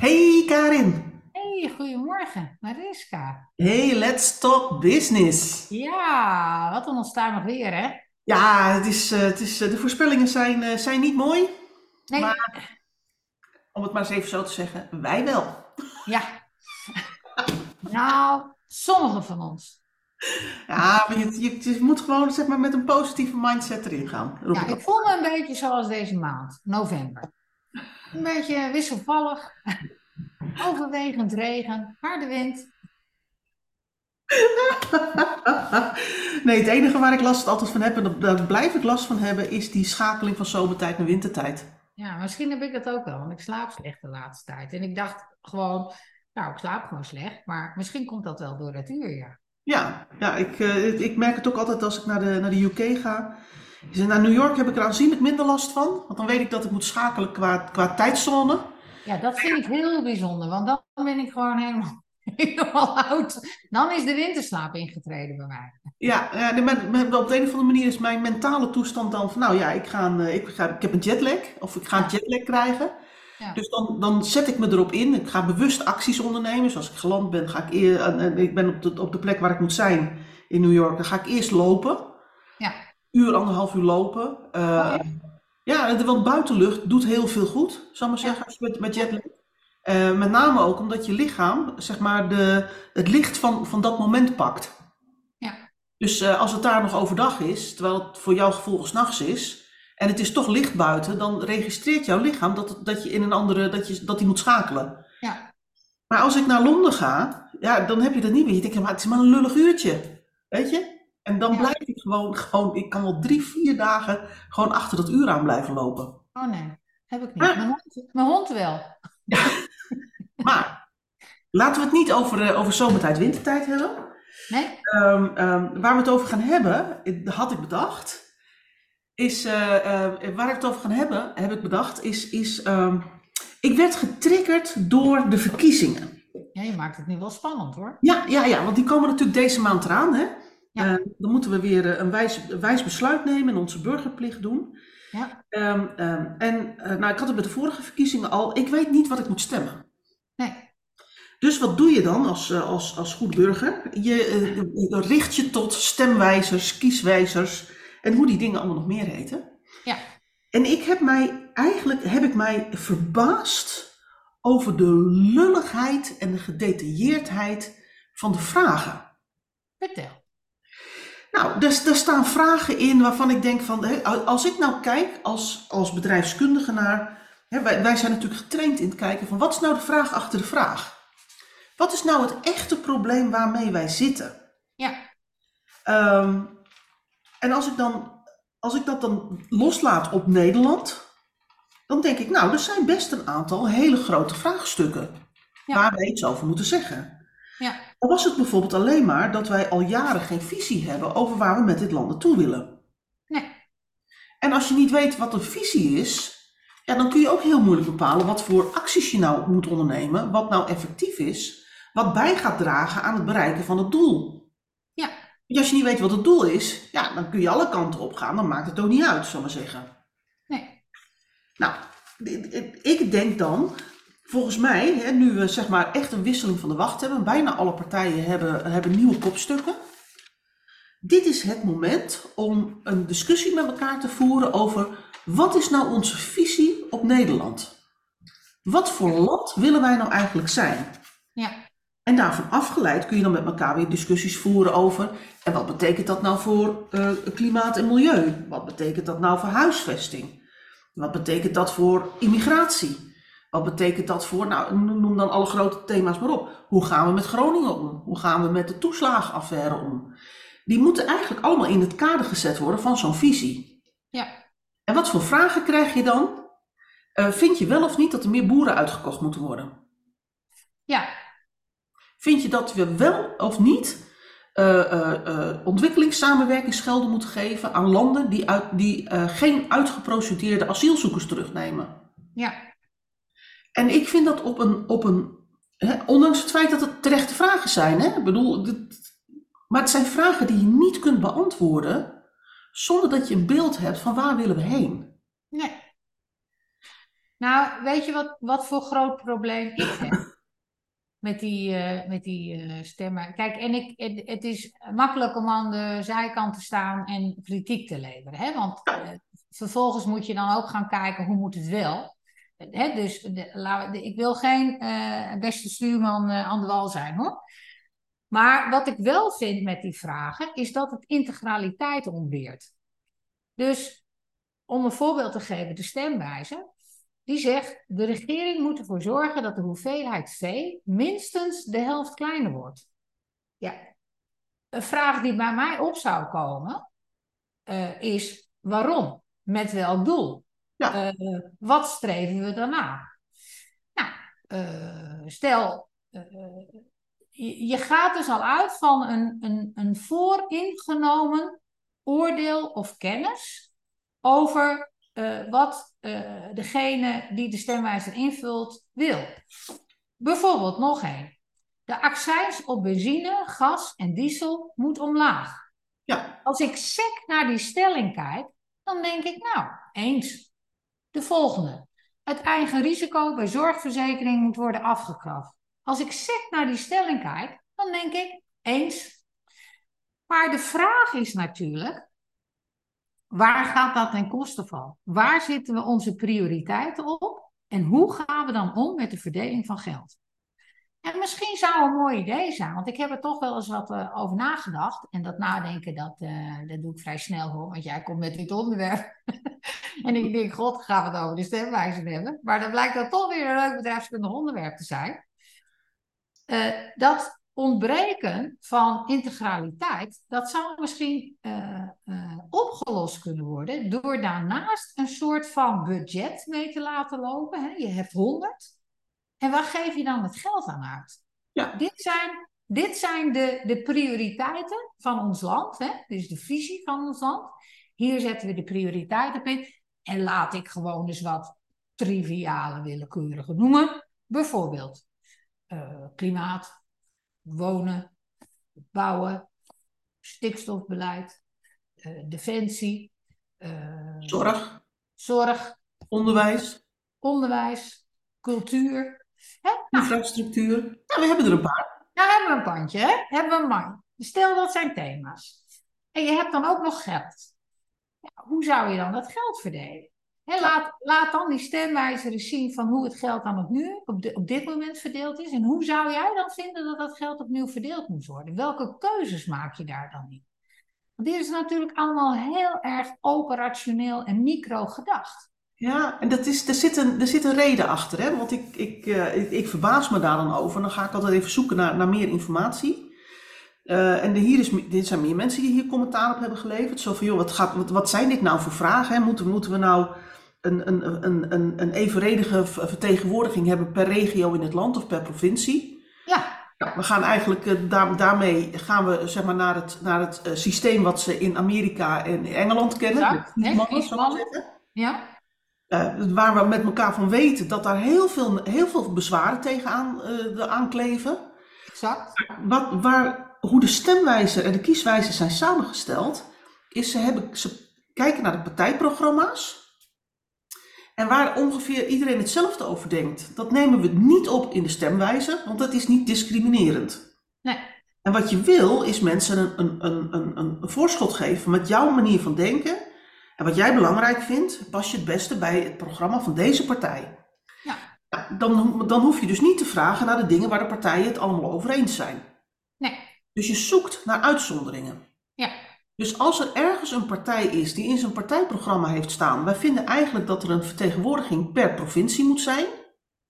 Hey Karin. Hey, goedemorgen, Mariska. Hey, let's talk business. Ja, wat een onstuimig weer, hè? Ja, het is, eh, het is, eh, de voorspellingen zijn, eh, zijn niet mooi, Nee, maar om het maar eens even zo te zeggen, wij wel. ja, nou, sommigen van ons. Ja, maar je, je, je moet gewoon zeg maar, met een positieve mindset erin gaan, Ja, ik voel me een beetje zoals deze maand, november. Een beetje wisselvallig, overwegend regen, harde wind. Nee, het enige waar ik last altijd van heb, en daar blijf ik last van hebben, is die schakeling van zomertijd naar wintertijd. Ja, misschien heb ik dat ook wel, want ik slaap slecht de laatste tijd. En ik dacht gewoon, nou, ik slaap gewoon slecht, maar misschien komt dat wel door het uur, ja. Ja, ja ik, eh, ik merk het ook altijd als ik naar de, naar de UK ga. Dus naar New York heb ik er aanzienlijk minder last van. Want dan weet ik dat ik moet schakelen qua, qua tijdzone. Ja, dat vind ik heel bijzonder, want dan ben ik gewoon helemaal, helemaal oud. Dan is de winterslaap ingetreden bij mij. Ja, maar, maar op de een of andere manier is mijn mentale toestand dan van, nou ja, ik, ga, een, eh, ik, ga, ik heb een jetlag. Of ik ga een Ja, jetlag krijgen. ja, Dus dan, dan zet ik me erop in. Ik ga bewust acties ondernemen. Dus als ik geland ben, ga ik eer, en- en ik ben op de, op de plek waar ik moet zijn in New York. Dan ga ik eerst lopen. ja. Uur, anderhalf uur lopen. Oh Eh, ja, Ja, want buitenlucht doet heel veel goed, zal ik maar zeggen, als je met, met jetlag. Eh, met name ook omdat je lichaam, zeg maar, de, het licht van, van dat moment pakt. ja, Dus eh, als het daar nog overdag is, terwijl het voor jouw gevoel 's nachts is, en het is toch licht buiten, dan registreert jouw lichaam dat, dat je in een andere, dat je, dat die moet schakelen. ja, Maar als ik naar Londen ga, ja, dan heb je dat niet meer. Je denkt, maar het is maar een lullig uurtje, weet je? En dan blijf ik gewoon, gewoon, ik kan wel drie, vier dagen gewoon achter dat uur aan blijven lopen. Oh nee, heb ik niet. Mijn Maar, hond, mijn hond wel. maar laten we het niet over, eh, over zomertijd, wintertijd hebben. Nee? Ehm, ehm, waar we het over gaan hebben, eh, had ik bedacht, is, eh, waar ik het over gaan hebben, heb ik bedacht, is, is ehm, ik werd getriggerd door de verkiezingen. Ja, je maakt het nu wel spannend hoor. Ja, ja, ja, want die komen natuurlijk deze maand eraan, hè? Eh, Ja, dan moeten we weer eh, een wijs, een wijs besluit nemen en onze burgerplicht doen. ja, Ehm, ehm, en eh, nou, ik had het bij de vorige verkiezingen al, ik weet niet wat ik moet stemmen. nee. Dus wat doe je dan als, eh, als, als goed burger? Je je richt je tot stemwijzers, kieswijzers en hoe die dingen allemaal nog meer heten. Ja, En ik heb mij eigenlijk heb ik mij verbaasd over de lulligheid en de gedetailleerdheid van de vragen. vertel. Nou, er, er staan vragen in waarvan ik denk van, hè, als ik nou kijk als, als bedrijfskundige naar, hè, wij, wij zijn natuurlijk getraind in het kijken van wat is nou de vraag achter de vraag? Wat is nou het echte probleem waarmee wij zitten? Ja, Ehm, en als ik, dan, als ik dat dan loslaat op Nederland, dan denk ik, nou, er zijn best een aantal hele grote vraagstukken waar wij iets over moeten zeggen. ja, Dan was het bijvoorbeeld alleen maar dat wij al jaren geen visie hebben over waar we met dit land naartoe willen. nee. En als je niet weet wat een visie is, ja, dan kun je ook heel moeilijk bepalen wat voor acties je nou moet ondernemen, wat nou effectief is, wat bij gaat dragen aan het bereiken van het doel. Ja, Want als je niet weet wat het doel is, ja, dan kun je alle kanten op gaan, dan maakt het ook niet uit, we maar zeggen. nee. Nou, ik denk dan, volgens mij, hè, nu we zeg maar echt een wisseling van de wacht hebben, bijna alle partijen hebben, hebben nieuwe kopstukken. Dit is het moment om een discussie met elkaar te voeren over wat is nou onze visie op Nederland? Wat voor land willen wij nou eigenlijk zijn? ja, En daarvan afgeleid kun je dan met elkaar weer discussies voeren over. En wat betekent dat nou voor eh, klimaat en milieu? Wat betekent dat nou voor huisvesting? Wat betekent dat voor immigratie? Wat betekent dat voor, nou noem dan alle grote thema's maar op. Hoe gaan we met Groningen om? Hoe gaan we met de toeslagenaffaire om? Die moeten eigenlijk allemaal in het kader gezet worden van zo'n visie. ja, En wat voor vragen krijg je dan? Eh, vind je wel of niet dat er meer boeren uitgekocht moeten worden? ja, Vind je dat we wel of niet eh, ontwikkelingssamenwerkingsgelden moeten geven aan landen die, uit, die geen uitgeprocedeerde asielzoekers terugnemen? ja, En ik vind dat op een, op een hè, ondanks het feit dat het terechte vragen zijn, hè? Ik bedoel, dit- maar het zijn vragen die je niet kunt beantwoorden zonder dat je een beeld hebt van waar willen we heen. nee. Nou, weet je wat, wat voor groot probleem ik heb? Met die, uh, met die uh, stemmen. Kijk, en ik, het, het, is makkelijk om aan de zijkant te staan en kritiek te leveren. Hè? Want uh, vervolgens moet je dan ook gaan kijken hoe moet het wel. Dus ik wil geen beste stuurman aan de wal zijn hoor. Maar wat ik wel vind met die vragen, is dat het integraliteit ontbeert. Dus om een voorbeeld te geven, de stemwijzer. Die zegt, de regering moet ervoor zorgen dat de hoeveelheid vee minstens de helft kleiner wordt. Ja. Een vraag die bij mij op zou komen, uh, is waarom? Met welk doel? Ja. Uh, wat streven we daarna? Nou, uh, stel, je, je, gaat dus al uit van een, een, een vooringenomen oordeel of kennis over wat degene die de stemwijzer invult wil. Bijvoorbeeld nog één. De accijns op benzine, gas en diesel moet omlaag. Ja. Als ik sec naar die stelling kijk, dan denk ik, nou, eens. De volgende. Het eigen risico bij zorgverzekering moet worden afgekraft. Als ik sec naar die stelling kijk, dan denk ik, eens. Maar de vraag is natuurlijk, Waar gaat dat ten koste van? Waar zitten we onze prioriteiten op? En hoe gaan we dan om met de verdeling van geld? En misschien zou een mooi idee zijn, want ik heb er toch wel eens wat uh, over nagedacht. En dat nadenken, dat, uh, dat doe ik vrij snel hoor, want jij komt met dit onderwerp. en ik denk, god, gaan we het over de stemwijzer hebben. Maar dan blijkt dat toch weer een leuk bedrijfskundig onderwerp te zijn. Uh, dat ontbreken van integraliteit, dat zou misschien opgelost kunnen worden door daarnaast een soort van budget mee te laten lopen. Hè? Je hebt 100. En waar geef je dan het geld aan uit? Ja. Dit zijn, dit zijn de, de prioriteiten van ons land. Hè? Dus de visie van ons land. Hier zetten we de prioriteiten op in. En laat ik gewoon eens wat triviale, willekeurige noemen. Bijvoorbeeld uh, klimaat, wonen, bouwen, stikstofbeleid, uh, defensie, uh, zorg, zorg, onderwijs, onderwijs, cultuur, hè? Nou, infrastructuur. Nou, we hebben er een paar. Nou, hebben we een pandje, hè? Hebben we een man. Stel dat zijn thema's. En je hebt dan ook nog geld. Ja, hoe zou je dan dat geld verdelen? laat, laat dan die stemwijzer zien van hoe het geld dan opnieuw op, de, op dit moment verdeeld is. En hoe zou jij dan vinden dat dat geld opnieuw verdeeld moet worden? Welke keuzes maak je daar dan in? Want dit is natuurlijk allemaal heel erg operationeel en micro gedacht. Ja, en dat is, er, zit een, er zit een reden achter. Hè? Want ik, ik, uh, ik, ik, verbaas me daar dan over. Dan ga ik altijd even zoeken naar, naar meer informatie. Uh, en de, hier is, dit zijn meer mensen die hier commentaar op hebben geleverd. Zo van, joh, wat, gaat, wat, wat zijn dit nou voor vragen? Hè? Moeten, moeten we nou een, een, een, een, een evenredige vertegenwoordiging hebben per regio in het land of per provincie. Ja. ja we gaan eigenlijk uh, daar, daarmee gaan we zeg maar, naar het, naar het systeem wat ze in Amerika en Engeland kennen. Ja, nee, mannen, ja. Uh, waar we met elkaar van weten dat daar heel veel, heel veel bezwaren tegenaan uh, aankleven. Exact. Wat, waar, hoe de stemwijzer en de kieswijzer zijn samengesteld, is ze, hebben, ze kijken naar de partijprogramma's. En waar ongeveer iedereen hetzelfde over denkt, dat nemen we niet op in de stemwijze, want dat is niet discriminerend. Nee. En wat je wil, is mensen een, een, een, een, een voorschot geven met jouw manier van denken. En wat jij belangrijk vindt, pas je het beste bij het programma van deze partij. Ja. Dan, dan hoef je dus niet te vragen naar de dingen waar de partijen het allemaal over eens zijn. Nee. Dus je zoekt naar uitzonderingen. Ja. Dus als er ergens een partij is die in zijn partijprogramma heeft staan, wij vinden eigenlijk dat er een vertegenwoordiging per provincie moet zijn,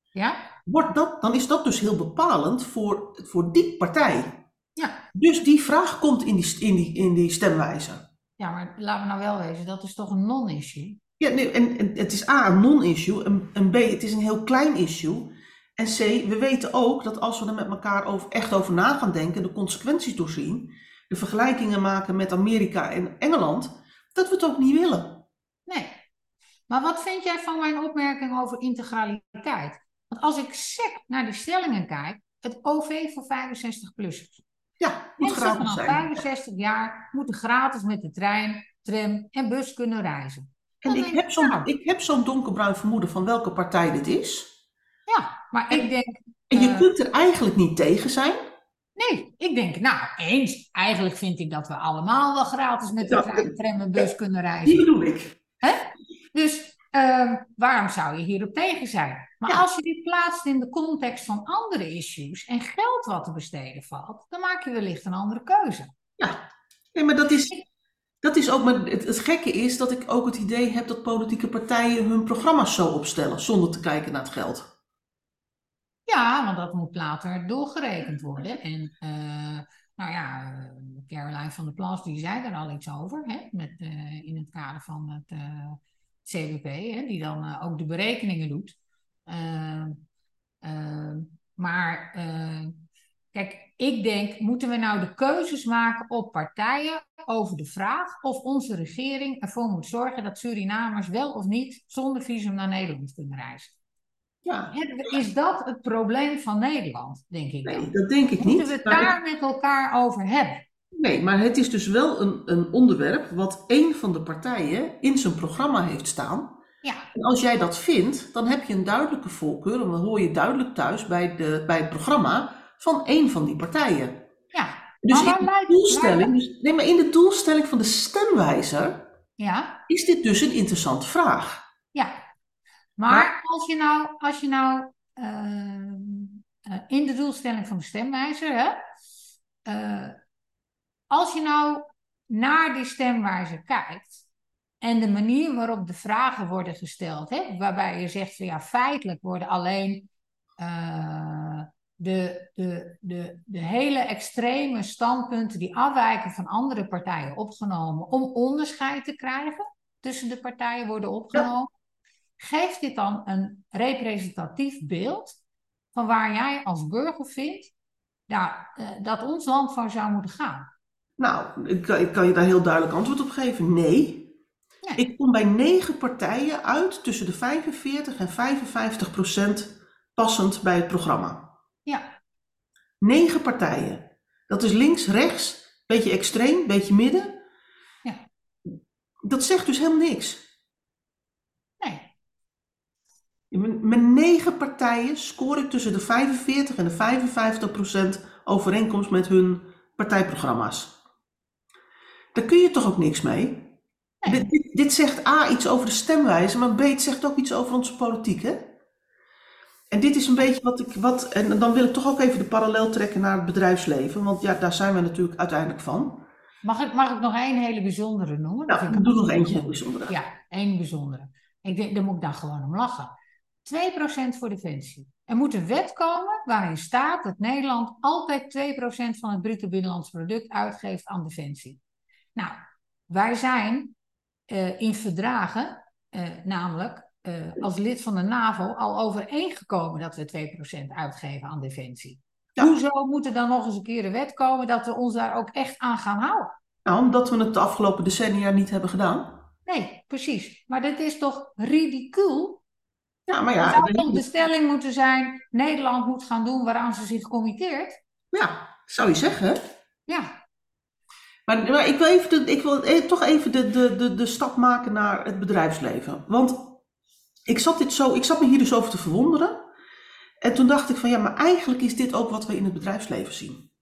ja. wordt dat, dan is dat dus heel bepalend voor, voor die partij. Ja. Dus die vraag komt in die, in die, in die stemwijze. Ja, maar laten we nou wel wezen, dat is toch een non-issue? Ja, nee, en, en, het is A, een non-issue, en, en B, het is een heel klein issue. En C, we weten ook dat als we er met elkaar over, echt over na gaan denken, de consequenties doorzien, de vergelijkingen maken met Amerika en Engeland, dat we het ook niet willen. Nee. Maar wat vind jij van mijn opmerking over integraliteit? Want als ik sec naar de stellingen kijk, het OV voor 65-plussers. Ja, moet Mensen gratis zijn. 65 jaar moeten gratis met de trein, tram en bus kunnen reizen. En ik heb zo'n nou. ik heb zo'n donkerbruin vermoeden van welke partij dit is. Ja, maar ik denk, En je Eh. kunt er eigenlijk niet tegen zijn. nee, ik denk, nou, eens, eigenlijk vind ik dat we allemaal wel gratis met de trein, tram en bus kunnen reizen. Die bedoel ik. Dus ehm, waarom zou je hierop tegen zijn? Maar Ja. als je dit plaatst in de context van andere issues en geld wat te besteden valt, dan maak je wellicht een andere keuze. Ja. Nee, maar dat is, dat is ook. Maar het, het gekke is dat ik ook het idee heb dat politieke partijen hun programma's zo opstellen zonder te kijken naar het geld. Ja, want dat moet later doorgerekend worden. En eh, nou ja, eh, Caroline van der Plas die zei daar al iets over, hè, met, eh, in het kader van het CWP, hè, die dan eh, ook de berekeningen doet. Eh, eh, maar eh, kijk, ik denk, moeten we nou de keuzes maken op partijen over de vraag of onze regering ervoor moet zorgen dat Surinamers wel of niet zonder visum naar Nederland kunnen reizen? Ja, Is dat het probleem van Nederland, denk ik dan? nee, dat denk ik Moeten niet. we het ik- daar met elkaar over hebben? Nee, maar het is dus wel een, een onderwerp wat één van de partijen in zijn programma heeft staan. Ja, En als jij dat vindt, dan heb je een duidelijke voorkeur, en dan hoor je duidelijk thuis bij, de, bij het programma van één van die partijen. ja. Dus Maar in de doelstelling, dus, nee, maar in de doelstelling van de stemwijzer ja, is dit dus een interessante vraag. ja. Maar als je nou, als je nou ehm, eh, in de doelstelling van de stemwijzer, hè, eh, als je nou naar die stemwijzer kijkt en de manier waarop de vragen worden gesteld, hè, waarbij je zegt van ja, feitelijk worden alleen eh, de, de, de, de hele extreme standpunten die afwijken van andere partijen opgenomen om onderscheid te krijgen tussen de partijen worden opgenomen. Geeft dit dan een representatief beeld van waar jij als burger vindt eh, dat ons land van zou moeten gaan? Nou, ik, kan- ik kan je daar heel duidelijk antwoord op geven. Nee. Nee. Ik kom bij negen partijen uit tussen de 45 en 55 procent passend bij het programma. Ja, Negen partijen. Dat is links, rechts, beetje extreem, beetje midden. Ja. Dat zegt dus helemaal niks. met negen partijen scoor ik tussen de 45 en de 55 procent overeenkomst met hun partijprogramma's. Daar kun je toch ook niks mee? Nee. Dit, dit, zegt A iets over de stemwijze, maar B het zegt ook iets over onze politiek, hè? En dit is een beetje wat ik, wat, en dan wil ik toch ook even de parallel trekken naar het bedrijfsleven, want ja, daar zijn we natuurlijk uiteindelijk van. Mag ik, mag ik nog één hele bijzondere noemen? Nou, ik doe nog eentje bijzondere. Ja, één bijzondere. Ik denk, daar moet ik dan gewoon om lachen. 2% voor defensie. Er moet een wet komen waarin staat dat Nederland altijd 2% van het bruto binnenlands product uitgeeft aan defensie. Nou, wij zijn eh, in verdragen, eh, namelijk eh, als lid van de NAVO, al overeengekomen dat we 2% uitgeven aan defensie. Ja. Hoezo moet er dan nog eens een keer een wet komen dat we ons daar ook echt aan gaan houden? Nou, omdat we het de afgelopen decennia niet hebben gedaan. Nee, precies. Maar dit is toch ridicuul? Ja, maar ja, zou toch de stelling moeten zijn: Nederland moet gaan doen waaraan ze zich committeert? ja, zou je zeggen. Ja, Maar, maar ik wil, even de, ik wil e- toch even de, de, de, de stap maken naar het bedrijfsleven. Want ik zat, dit zo, ik zat me hier dus over te verwonderen. En toen dacht ik van ja, maar eigenlijk is dit ook wat we in het bedrijfsleven zien.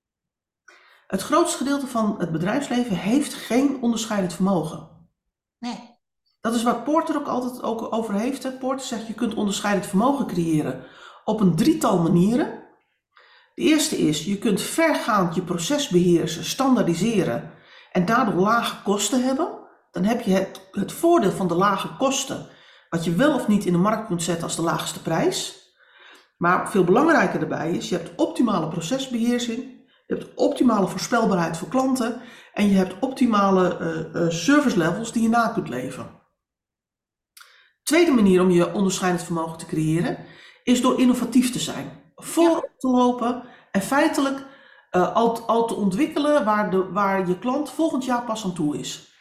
Het grootste gedeelte van het bedrijfsleven heeft geen onderscheidend vermogen. nee. Dat is waar Porter ook altijd ook over heeft. Hè. Porter zegt je kunt onderscheidend vermogen creëren op een drietal manieren. De eerste is, je kunt vergaand je proces beheersen, standaardiseren en daardoor lage kosten hebben. Dan heb je het, voordeel van de lage kosten, wat je wel of niet in de markt kunt zetten als de laagste prijs. Maar veel belangrijker daarbij is, je hebt optimale procesbeheersing, je hebt optimale voorspelbaarheid voor klanten en je hebt optimale eh, service levels die je na kunt leveren. Tweede manier om je onderscheidend vermogen te creëren is door innovatief te zijn. Voorop te lopen en feitelijk eh, al, al te ontwikkelen waar, de, waar je klant volgend jaar pas aan toe is.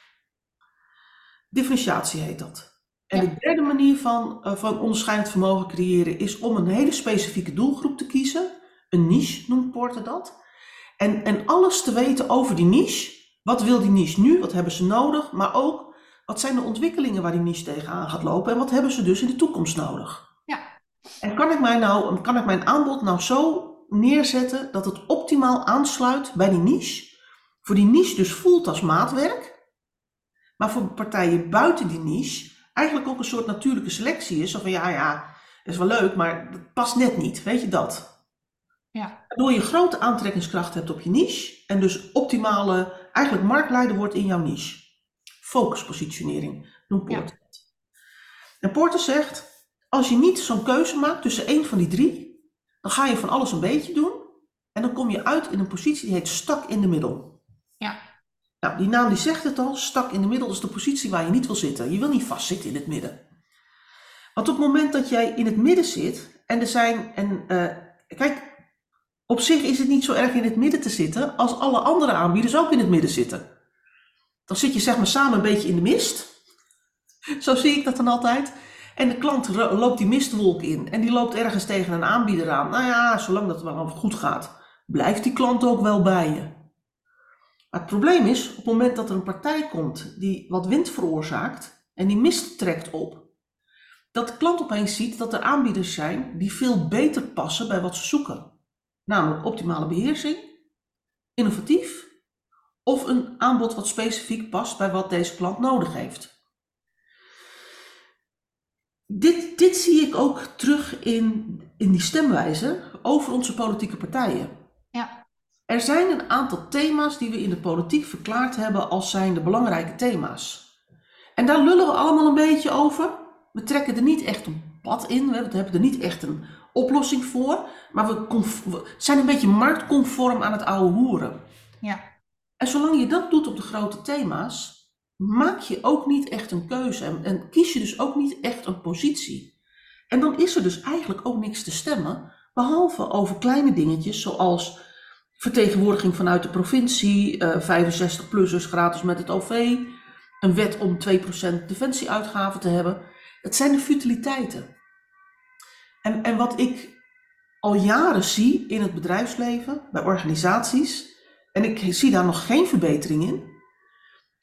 Differentiatie heet dat. En Ja. de derde manier van, eh, van onderscheidend vermogen creëren is om een hele specifieke doelgroep te kiezen. Een niche noemt Porter dat. En, en alles te weten over die niche. Wat wil die niche nu? Wat hebben ze nodig? Maar ook Wat zijn de ontwikkelingen waar die niche tegenaan gaat lopen en wat hebben ze dus in de toekomst nodig? En kan ik, mij nou, kan ik mijn aanbod nou zo neerzetten dat het optimaal aansluit bij die niche? Voor die niche dus voelt als maatwerk, maar voor partijen buiten die niche eigenlijk ook een soort natuurlijke selectie is. Of van ja, ja, dat is wel leuk, maar dat past net niet, weet je dat? Ja. Waardoor je grote aantrekkingskracht hebt op je niche en dus optimale, eigenlijk marktleider wordt in jouw niche. Focuspositionering noemt Porter. Ja. En Porter zegt, als je niet zo'n keuze maakt tussen één van die drie, dan ga je van alles een beetje doen en dan kom je uit in een positie die heet stak in de middel. Ja. Nou, die naam die zegt het al, stak in de middel is de positie waar je niet wil zitten. Je wil niet vastzitten in het midden. Want op het moment dat jij in het midden zit en er zijn, en uh, kijk, op zich is het niet zo erg in het midden te zitten als alle andere aanbieders ook in het midden zitten. Dan zit je zeg maar samen een beetje in de mist. Zo zie ik dat dan altijd. En de klant loopt die mistwolk in en die loopt ergens tegen een aanbieder aan. Nou ja, zolang dat wel goed gaat, blijft die klant ook wel bij je. Maar het probleem is, op het moment dat er een partij komt die wat wind veroorzaakt en die mist trekt op, dat de klant opeens ziet dat er aanbieders zijn die veel beter passen bij wat ze zoeken. Namelijk optimale beheersing, innovatief of een aanbod wat specifiek past bij wat deze klant nodig heeft. Dit, dit zie ik ook terug in, in die stemwijze over onze politieke partijen. Ja. Er zijn een aantal thema's die we in de politiek verklaard hebben als zijn de belangrijke thema's. En daar lullen we allemaal een beetje over. We trekken er niet echt een pad in, we hebben er niet echt een oplossing voor, maar we, we zijn een beetje marktconform aan het oude hoeren. Ja. En zolang je dat doet op de grote thema's, maak je ook niet echt een keuze en, kies je dus ook niet echt een positie. En dan is er dus eigenlijk ook niks te stemmen, behalve over kleine dingetjes zoals vertegenwoordiging vanuit de provincie, uh, 65-plussers gratis met het OV, een wet om 2% defensieuitgaven te hebben. Het zijn de futiliteiten. En, en wat ik al jaren zie in het bedrijfsleven, bij organisaties, en ik zie daar nog geen verbetering in,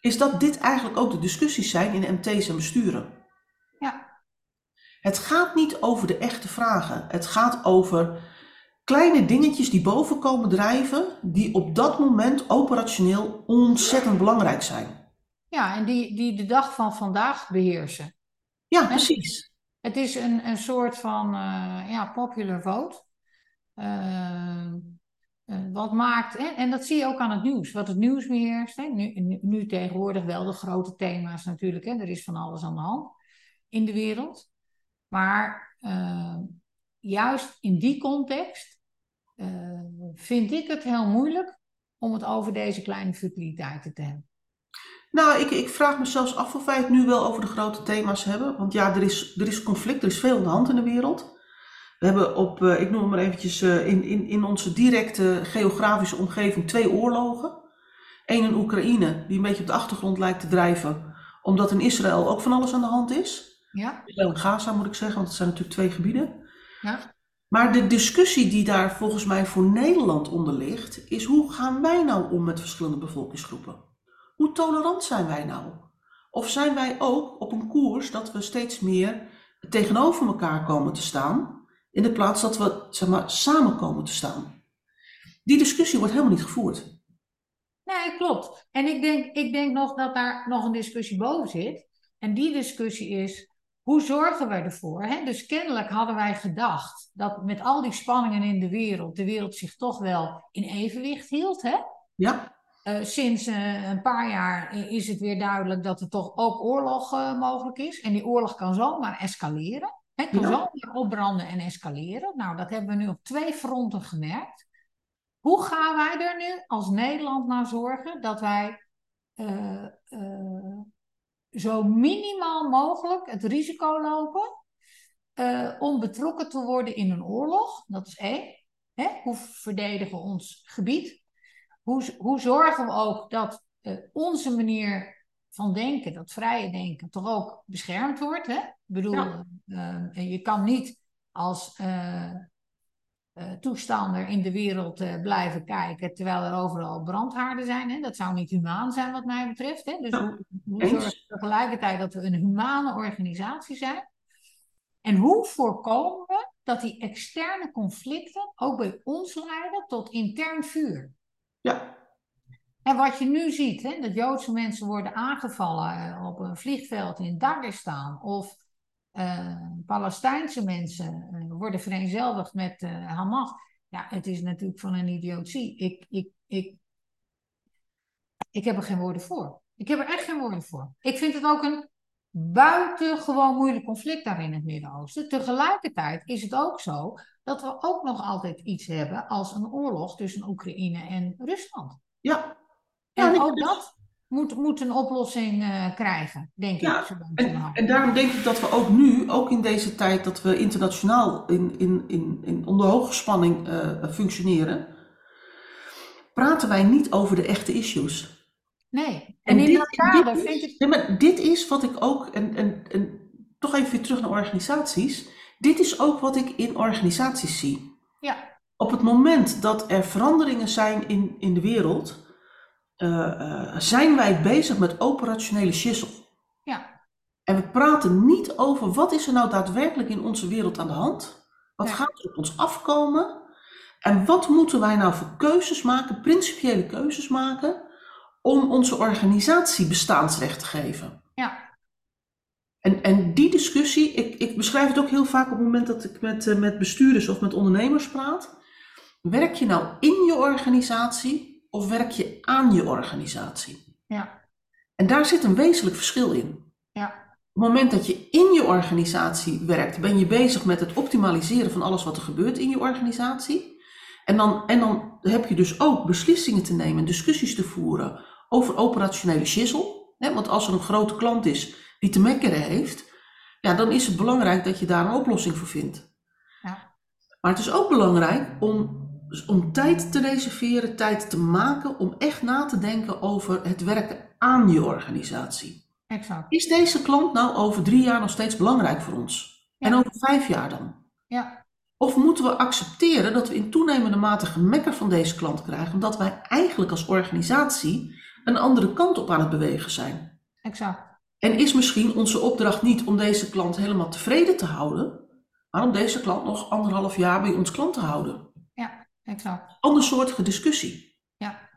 is dat dit eigenlijk ook de discussies zijn in MT's en besturen. Ja. Het gaat niet over de echte vragen. Het gaat over kleine dingetjes die boven komen drijven, die op dat moment operationeel ontzettend belangrijk zijn. Ja, en die, die de dag van vandaag beheersen. Ja, precies. Het is een, een soort van uh, ja, popular vote. Uh, uh, wat maakt, hè? en dat zie je ook aan het nieuws, wat het nieuws beheerst. Hè? Nu, nu, tegenwoordig wel de grote thema's natuurlijk, hè? er is van alles aan de hand in de wereld. Maar juist in die context vind ik het heel moeilijk om het over deze kleine futiliteiten te hebben. Nou, ik, ik vraag me zelfs af of wij het nu wel over de grote thema's hebben. Want ja, er is, er is conflict, er is veel aan de hand in de wereld. We hebben op, uh, ik noem het maar eventjes, uh, in, in, in onze directe geografische omgeving twee oorlogen. Eén in Oekraïne, die een beetje op de achtergrond lijkt te drijven, omdat in Israël ook van alles aan de hand is. Ja. Israël en Gaza moet ik zeggen, want het zijn natuurlijk twee gebieden. Ja. Maar de discussie die daar volgens mij voor Nederland onder ligt, is hoe gaan wij nou om met verschillende bevolkingsgroepen? Hoe tolerant zijn wij nou? Of zijn wij ook op een koers dat we steeds meer tegenover elkaar komen te staan, in de plaats dat we zeg maar, samen komen te staan? Die discussie wordt helemaal niet gevoerd. Nee, klopt. En ik denk, ik denk nog dat daar nog een discussie boven zit. En die discussie is, hoe zorgen wij ervoor? Hè? Dus kennelijk hadden wij gedacht dat met al die spanningen in de wereld, de wereld zich toch wel in evenwicht hield. Hè? Ja. Uh, sinds uh, een paar jaar is het weer duidelijk dat er toch ook oorlog uh, mogelijk is. En die oorlog kan zomaar escaleren. Het kan ja. zomaar opbranden en escaleren. Nou, dat hebben we nu op twee fronten gemerkt. Hoe gaan wij er nu als Nederland naar zorgen dat wij zo minimaal mogelijk het risico lopen om betrokken te worden in een oorlog? Dat is één. Hè? Hoe verdedigen we ons gebied? hoe, hoe zorgen we ook dat onze manier van denken, dat vrije denken, toch ook beschermd wordt? Hè? Ik bedoel, ja. uh, je kan niet als uh, uh, toestanden in de wereld blijven kijken, terwijl er overal brandhaarden zijn. Hè? Dat zou niet humaan zijn wat mij betreft. Hè? Dus hoe, hoe zorgen we tegelijkertijd dat we een humane organisatie zijn? En hoe voorkomen we dat die externe conflicten ook bij ons leiden tot intern vuur? Ja. En wat je nu ziet, hè, dat Joodse mensen worden aangevallen op een vliegveld in Dagestan of uh, Palestijnse mensen uh, worden vereenzelvigd met Hamas. Ja, het is natuurlijk van een idiotie. Ik, ik, ik, ik heb er geen woorden voor. Ik heb er echt geen woorden voor. Ik vind het ook een buitengewoon moeilijk conflict daar in het Midden-Oosten. Tegelijkertijd is het ook zo dat we ook nog altijd iets hebben als een oorlog tussen Oekraïne en Rusland. Ja. En ook dat moet, moet een oplossing uh, krijgen, denk ja, ik. En, en, daarom denk ik dat we ook nu, ook in deze tijd dat we internationaal in, in, in, in onder hoge spanning uh, functioneren, praten wij niet over de echte issues. Nee, en, en in dit, dat kader vind ik... Nee, maar dit is wat ik ook, en, en, en toch even weer terug naar organisaties, dit is ook wat ik in organisaties zie. Ja. Op het moment dat er veranderingen zijn in, in de wereld, uh, uh, zijn wij bezig met operationele shizzle. Ja. En we praten niet over wat is er nou daadwerkelijk in onze wereld aan de hand? Wat Ja. gaat er op ons afkomen? En wat moeten wij nou voor keuzes maken, principiële keuzes maken, om onze organisatie bestaansrecht te geven? Ja. En, en die discussie, ik, ik beschrijf het ook heel vaak op het moment dat ik met, eh, met bestuurders of met ondernemers praat. Werk je nou in je organisatie of werk je aan je organisatie? Ja. En daar zit een wezenlijk verschil in. Ja. Op het moment dat je in je organisatie werkt, ben je bezig met het optimaliseren van alles wat er gebeurt in je organisatie. En dan, en dan heb je dus ook beslissingen te nemen, discussies te voeren over operationele shizzle. Hè? Want als er een grote klant is die te mekkeren heeft, ja, dan is het belangrijk dat je daar een oplossing voor vindt. Ja. Maar het is ook belangrijk om, om tijd te reserveren, tijd te maken om echt na te denken over het werken aan je organisatie. Exact. Is deze klant nou over drie jaar nog steeds belangrijk voor ons? Ja. En over vijf jaar dan? Ja. Of moeten we accepteren dat we in toenemende mate gemekker van deze klant krijgen, omdat wij eigenlijk als organisatie een andere kant op aan het bewegen zijn? Exact. En is misschien onze opdracht niet om deze klant helemaal tevreden te houden, maar om deze klant nog anderhalf jaar bij ons klant te houden? Exact. Andersoortige discussie. Ja.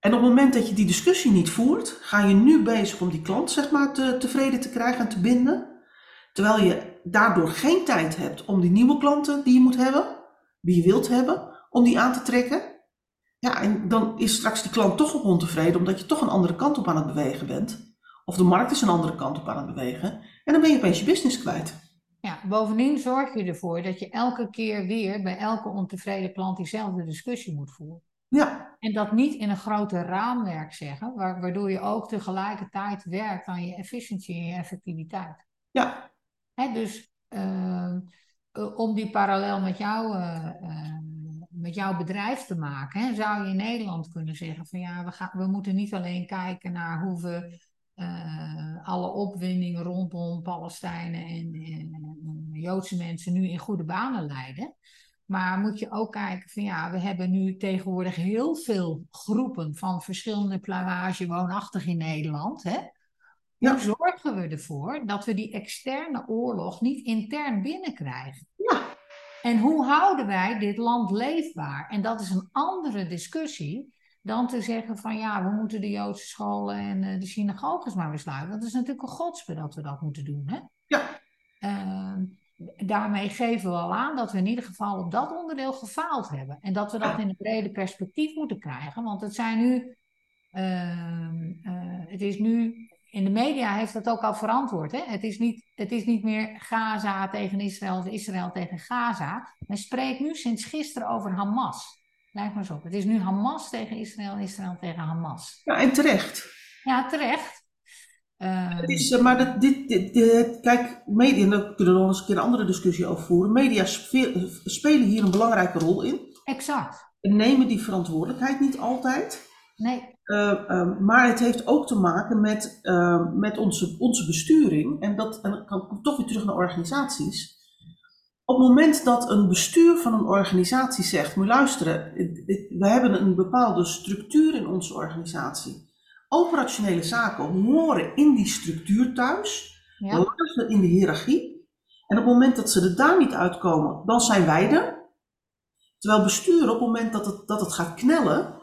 En op het moment dat je die discussie niet voert, ga je nu bezig om die klant zeg maar te, tevreden te krijgen en te binden. Terwijl je daardoor geen tijd hebt om die nieuwe klanten die je moet hebben, die je wilt hebben, om die aan te trekken. Ja, en dan is straks die klant toch ook ontevreden, omdat je toch een andere kant op aan het bewegen bent. Of de markt is een andere kant op aan het bewegen. En dan ben je opeens je business kwijt. Ja, bovendien zorg je ervoor dat je elke keer weer bij elke ontevreden klant diezelfde discussie moet voeren. Ja, En dat niet in een groter raamwerk zeggen, wa- waardoor je ook tegelijkertijd werkt aan je efficiëntie en je effectiviteit. ja, Hè, dus eh, eh, om die parallel met, jou, eh, eh, met jouw bedrijf te maken, hè, zou je in Nederland kunnen zeggen van ja, we, gaan, we moeten niet alleen kijken naar hoe we eh, alle opwindingen rondom Palestijnen en, en- en Joodse mensen nu in goede banen leiden. Maar moet je ook kijken van ja, we hebben nu tegenwoordig heel veel groepen van verschillende pluimage woonachtig in Nederland. Hè? Ja. Hoe zorgen we ervoor dat we die externe oorlog niet intern binnenkrijgen? ja, En hoe houden wij dit land leefbaar? En dat is een andere discussie dan te zeggen van ja, we moeten de Joodse scholen en eh, de synagoges maar weer sluiten. Dat is natuurlijk een godsbe dat we dat moeten doen. Hè? ja, Ehm, daarmee geven we al aan dat we in ieder geval op dat onderdeel gefaald hebben. En dat we dat in een brede perspectief moeten krijgen. Want het zijn nu. ehm, eh, het is nu. In de media heeft dat ook al verantwoord. Hè? Het, is niet, het is niet meer Gaza tegen Israël of Israël tegen Gaza. Men spreekt nu sinds gisteren over Hamas. Lijkt me op. Het is nu Hamas tegen Israël en Israël tegen Hamas. ja, en terecht. Ja, terecht. Ehm, Het is, eh, maar dat, dit, dit, dit- kijk, media, en daar kunnen we nog eens een keer een andere discussie over voeren. Media spe- spelen hier een belangrijke rol in. exact. En nemen die verantwoordelijkheid niet altijd. Nee, Eh, eh, maar het heeft ook te maken met, met onze, onze besturing. En dat en dan kom ik toch weer terug naar organisaties. Op het moment dat een bestuur van een organisatie zegt, moet luisteren, we hebben een bepaalde structuur in onze organisatie. Operationele zaken horen in die structuur thuis, ja. in de hiërarchie. En op het moment dat ze er daar niet uitkomen, dan zijn wij er. Terwijl bestuur op het moment dat het, dat het gaat knellen,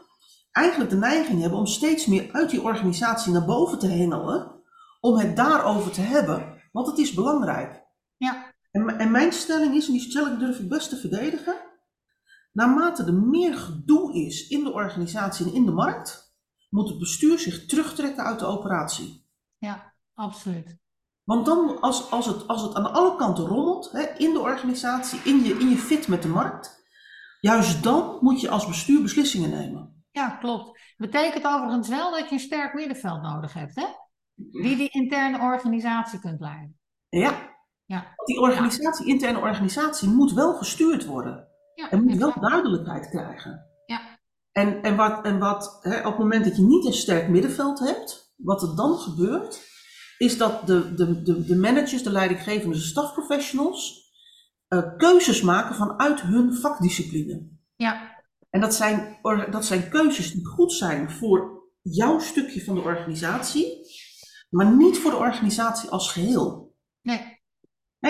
eigenlijk de neiging hebben om steeds meer uit die organisatie naar boven te hengelen, om het daarover te hebben, want het is belangrijk. En, en mijn stelling is, en die stelling durf ik best te verdedigen, naarmate er meer gedoe is in de organisatie en in de markt, moet het bestuur zich terugtrekken uit de operatie. Ja, absoluut. Want dan, als, als, het, als het aan alle kanten rommelt, hè, in de organisatie, in je, in je fit met de markt, juist dan moet je als bestuur beslissingen nemen. Ja, klopt. Betekent overigens wel dat je een sterk middenveld nodig hebt, hè? Die die interne organisatie kunt leiden. Ja, ja. Die organisatie, interne organisatie, moet wel gestuurd worden. Ja, en moet wel duidelijkheid krijgen. Ja. En, en, wat, en wat hè, op het moment dat je niet een sterk middenveld hebt, wat er dan gebeurt, is dat de, de, de, de managers, de leidinggevende, de stafprofessionals, uh, keuzes maken vanuit hun vakdiscipline. Ja. En dat zijn, dat zijn keuzes die goed zijn voor jouw stukje van de organisatie, maar niet voor de organisatie als geheel. Nee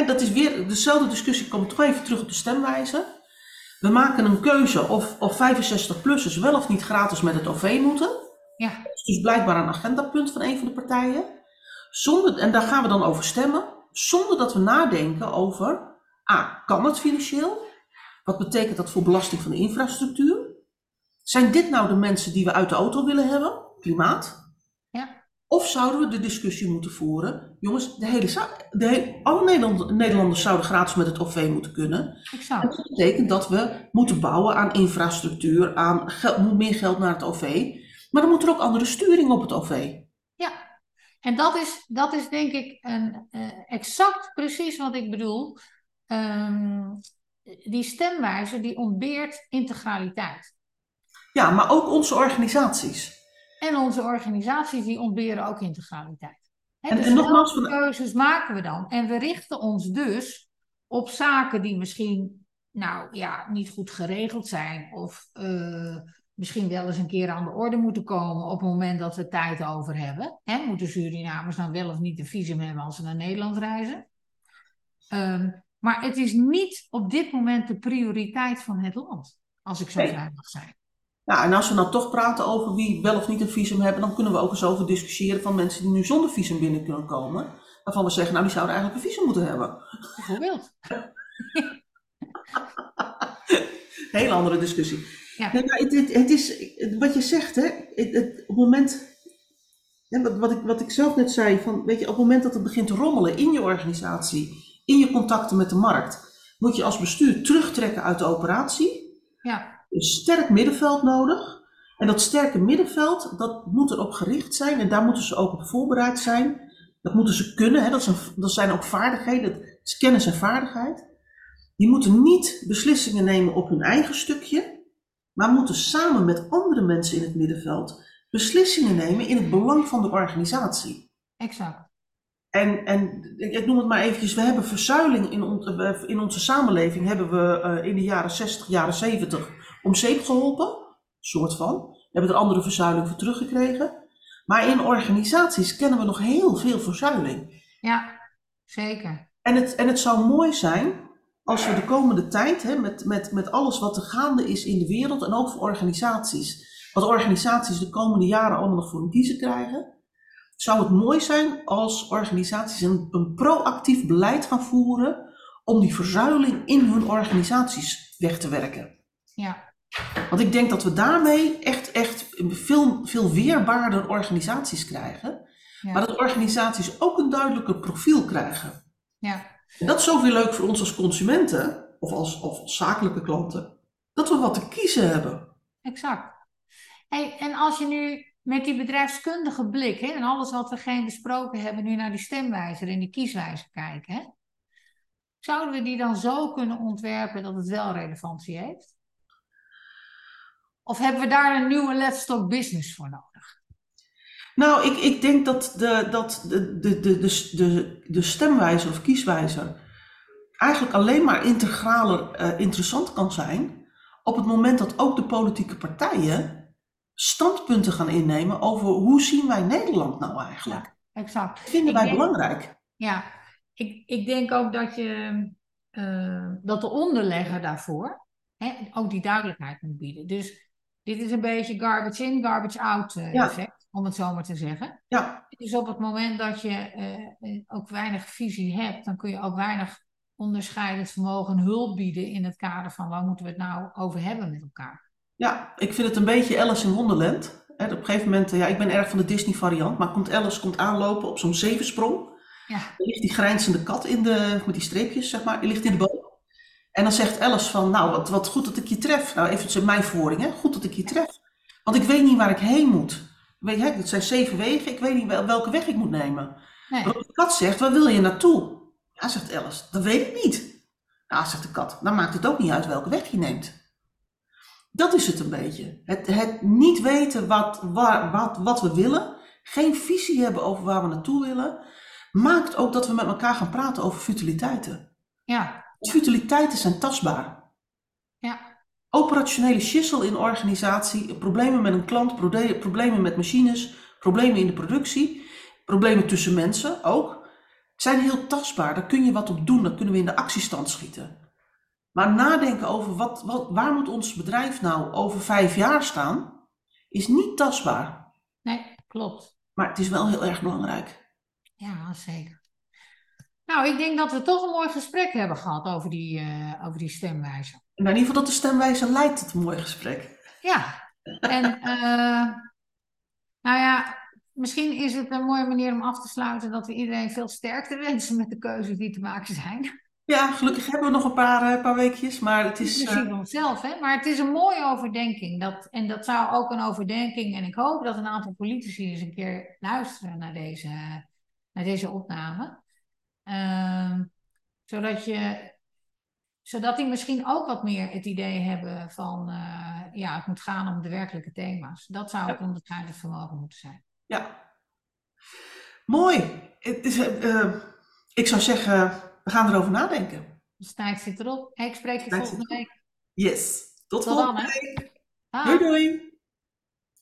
dat is weer dezelfde discussie, komt toch even terug op de stemwijze. We maken een keuze of, of 65-plussers wel of niet gratis met het OV moeten. Ja. Dat is dus blijkbaar een agendapunt van een van de partijen. Zonder, en daar gaan we dan over stemmen, zonder dat we nadenken over, A, kan het financieel? Wat betekent dat voor belasting van de infrastructuur? Zijn dit nou de mensen die we uit de auto willen hebben? Klimaat. Of zouden we de discussie moeten voeren, jongens, de hele, de alle Nederlanders zouden gratis met het OV moeten kunnen. Exact. Dat betekent dat we moeten bouwen aan infrastructuur, aan moet meer geld naar het OV. Maar dan moet er ook andere sturing op het OV. Ja, en dat is, dat is denk ik een, uh, exact precies wat ik bedoel. Um, die stemwijzer die ontbeert integraliteit. Ja, maar ook onze organisaties. En onze organisaties die ontberen ook integraliteit. en, dus en nogmaals, keuzes maken we dan? En we richten ons dus op zaken die misschien nou ja, niet goed geregeld zijn. Of uh, misschien wel eens een keer aan de orde moeten komen op het moment dat we tijd over hebben. Hè, moeten Surinamers dan wel of niet een visum hebben als ze naar Nederland reizen? Um, maar het is niet op dit moment de prioriteit van het land, als ik zo nee. vrij mag zijn. Nou, en als we nou toch praten over wie wel of niet een visum hebben, dan kunnen we ook eens over discussiëren van mensen die nu zonder visum binnen kunnen komen. Waarvan we zeggen, nou, die zouden eigenlijk een visum moeten hebben. Bijvoorbeeld. Hele andere discussie. Ja. Nee, maar het, het, het, is wat je zegt, hè, het, op het moment, wat, wat, ik, wat ik zelf net zei, van, weet je, op het moment dat het begint te rommelen in je organisatie, in je contacten met de markt, moet je als bestuur terugtrekken uit de operatie. Ja een sterk middenveld nodig. En dat sterke middenveld, dat moet erop gericht zijn en daar moeten ze ook op voorbereid zijn. Dat moeten ze kunnen, hè? Dat, dat zijn ook vaardigheden, dat is kennis en vaardigheid. Die moeten niet beslissingen nemen op hun eigen stukje, maar moeten samen met andere mensen in het middenveld beslissingen nemen in het belang van de organisatie. Exact. En, en ik noem het maar eventjes, we hebben verzuiling in, in onze samenleving, hebben we uh, in de jaren 60, jaren 70 om zeep geholpen, soort van. We hebben er andere verzuiling voor teruggekregen. Maar in organisaties kennen we nog heel veel verzuiling. Ja, zeker. En het, en het zou mooi zijn als we de komende tijd, hè, met, met, met alles wat er gaande is in de wereld en ook voor organisaties, wat organisaties de komende jaren allemaal nog voor een kiezen krijgen, zou het mooi zijn als organisaties een, een proactief beleid gaan voeren om die verzuiling in hun organisaties weg te werken. Ja. Want ik denk dat we daarmee echt, echt veel, veel weerbaarder organisaties krijgen. Maar dat organisaties ook een duidelijker profiel krijgen. Ja. En dat is zoveel leuk voor ons als consumenten of als, of als zakelijke klanten. Dat we wat te kiezen hebben. Exact. Hey, en als je nu met die bedrijfskundige blik hè, en alles wat we geen besproken hebben, nu naar die stemwijzer en die kieswijzer kijken. Hè, zouden we die dan zo kunnen ontwerpen dat het wel relevantie heeft? Of hebben we daar een nieuwe Talk Business voor nodig? Nou, ik, ik denk dat de, dat de, de, de, de, de, de stemwijzer of kieswijzer eigenlijk alleen maar integraler eh, interessant kan zijn op het moment dat ook de politieke partijen standpunten gaan innemen over hoe zien wij Nederland nou eigenlijk. Exact. Dat vinden Ik wij denk- belangrijk. Ja, ik, ik denk ook dat je eh, dat de onderlegger daarvoor hè, ook die duidelijkheid moet bieden. Dus dit is een beetje garbage in, garbage out eh, Ja. effect, om het zo maar te zeggen. Ja, Dus op het moment dat je eh, eh, ook weinig visie hebt, dan kun je ook weinig onderscheidend vermogen en hulp bieden in het kader van waar moeten we het nou over hebben met elkaar. ja, ik vind het een beetje Alice in Wonderland. Hè, op een gegeven moment, ja, ik ben erg van de Disney variant, maar komt Alice komt aanlopen op zo'n zevensprong. Ja, Er ligt die grijnzende kat in de, met die streepjes, zeg maar, die ligt in de boom. En dan zegt Alice van, nou, wat, wat goed dat ik je tref. Nou, even mijn vooring, hè. Goed dat ik je tref. Want ik weet niet waar ik heen moet. Weet je, het zijn zeven wegen, ik weet niet wel- welke weg ik moet nemen. nee, de kat zegt, waar wil je naartoe? Ja, zegt Alice, dat weet ik niet. Ja, zegt de kat, dan maakt het ook niet uit welke weg je neemt. Dat is het een beetje. Het, het niet weten wat, waar, wat, wat we willen, geen visie hebben over waar we naartoe willen, maakt ook dat we met elkaar gaan praten over futiliteiten. ja, Futiliteiten zijn tastbaar. ja, Operationele schissel in organisatie, problemen met een klant, problemen met machines, problemen in de productie, problemen tussen mensen ook, zijn heel tastbaar. Daar kun je wat op doen, daar kunnen we in de actiestand schieten. Maar nadenken over wat, wat, waar moet ons bedrijf nou over vijf jaar staan, is niet tastbaar. nee, klopt. Maar het is wel heel erg belangrijk. Ja, zeker. Nou, ik denk dat we toch een mooi gesprek hebben gehad over die, eh, over die stemwijzer. En in ieder geval dat de stemwijzer leidt tot een mooi gesprek. Ja, en eh, nou ja, misschien is het een mooie manier om af te sluiten dat we iedereen veel sterkte wensen met de keuzes die te maken zijn. Ja, gelukkig hebben we nog een paar, eh, paar weekjes, maar het is... Misschien onszelf, hè? Maar het is een mooie overdenking. Dat, en dat zou ook een overdenking. En ik hoop dat een aantal politici eens een keer luisteren naar deze, naar deze opname. Ehm, zodat, je, zodat die misschien ook wat meer het idee hebben van, eh, ja, het moet gaan om de werkelijke thema's. Dat zou het onderscheidend vermogen moeten zijn. Ja. Mooi. Het is, eh, eh, ik zou zeggen, we gaan erover nadenken. Dus tijd zit erop. Ik spreek je volgende week. Yes. Tot, volgende week. Doei doei.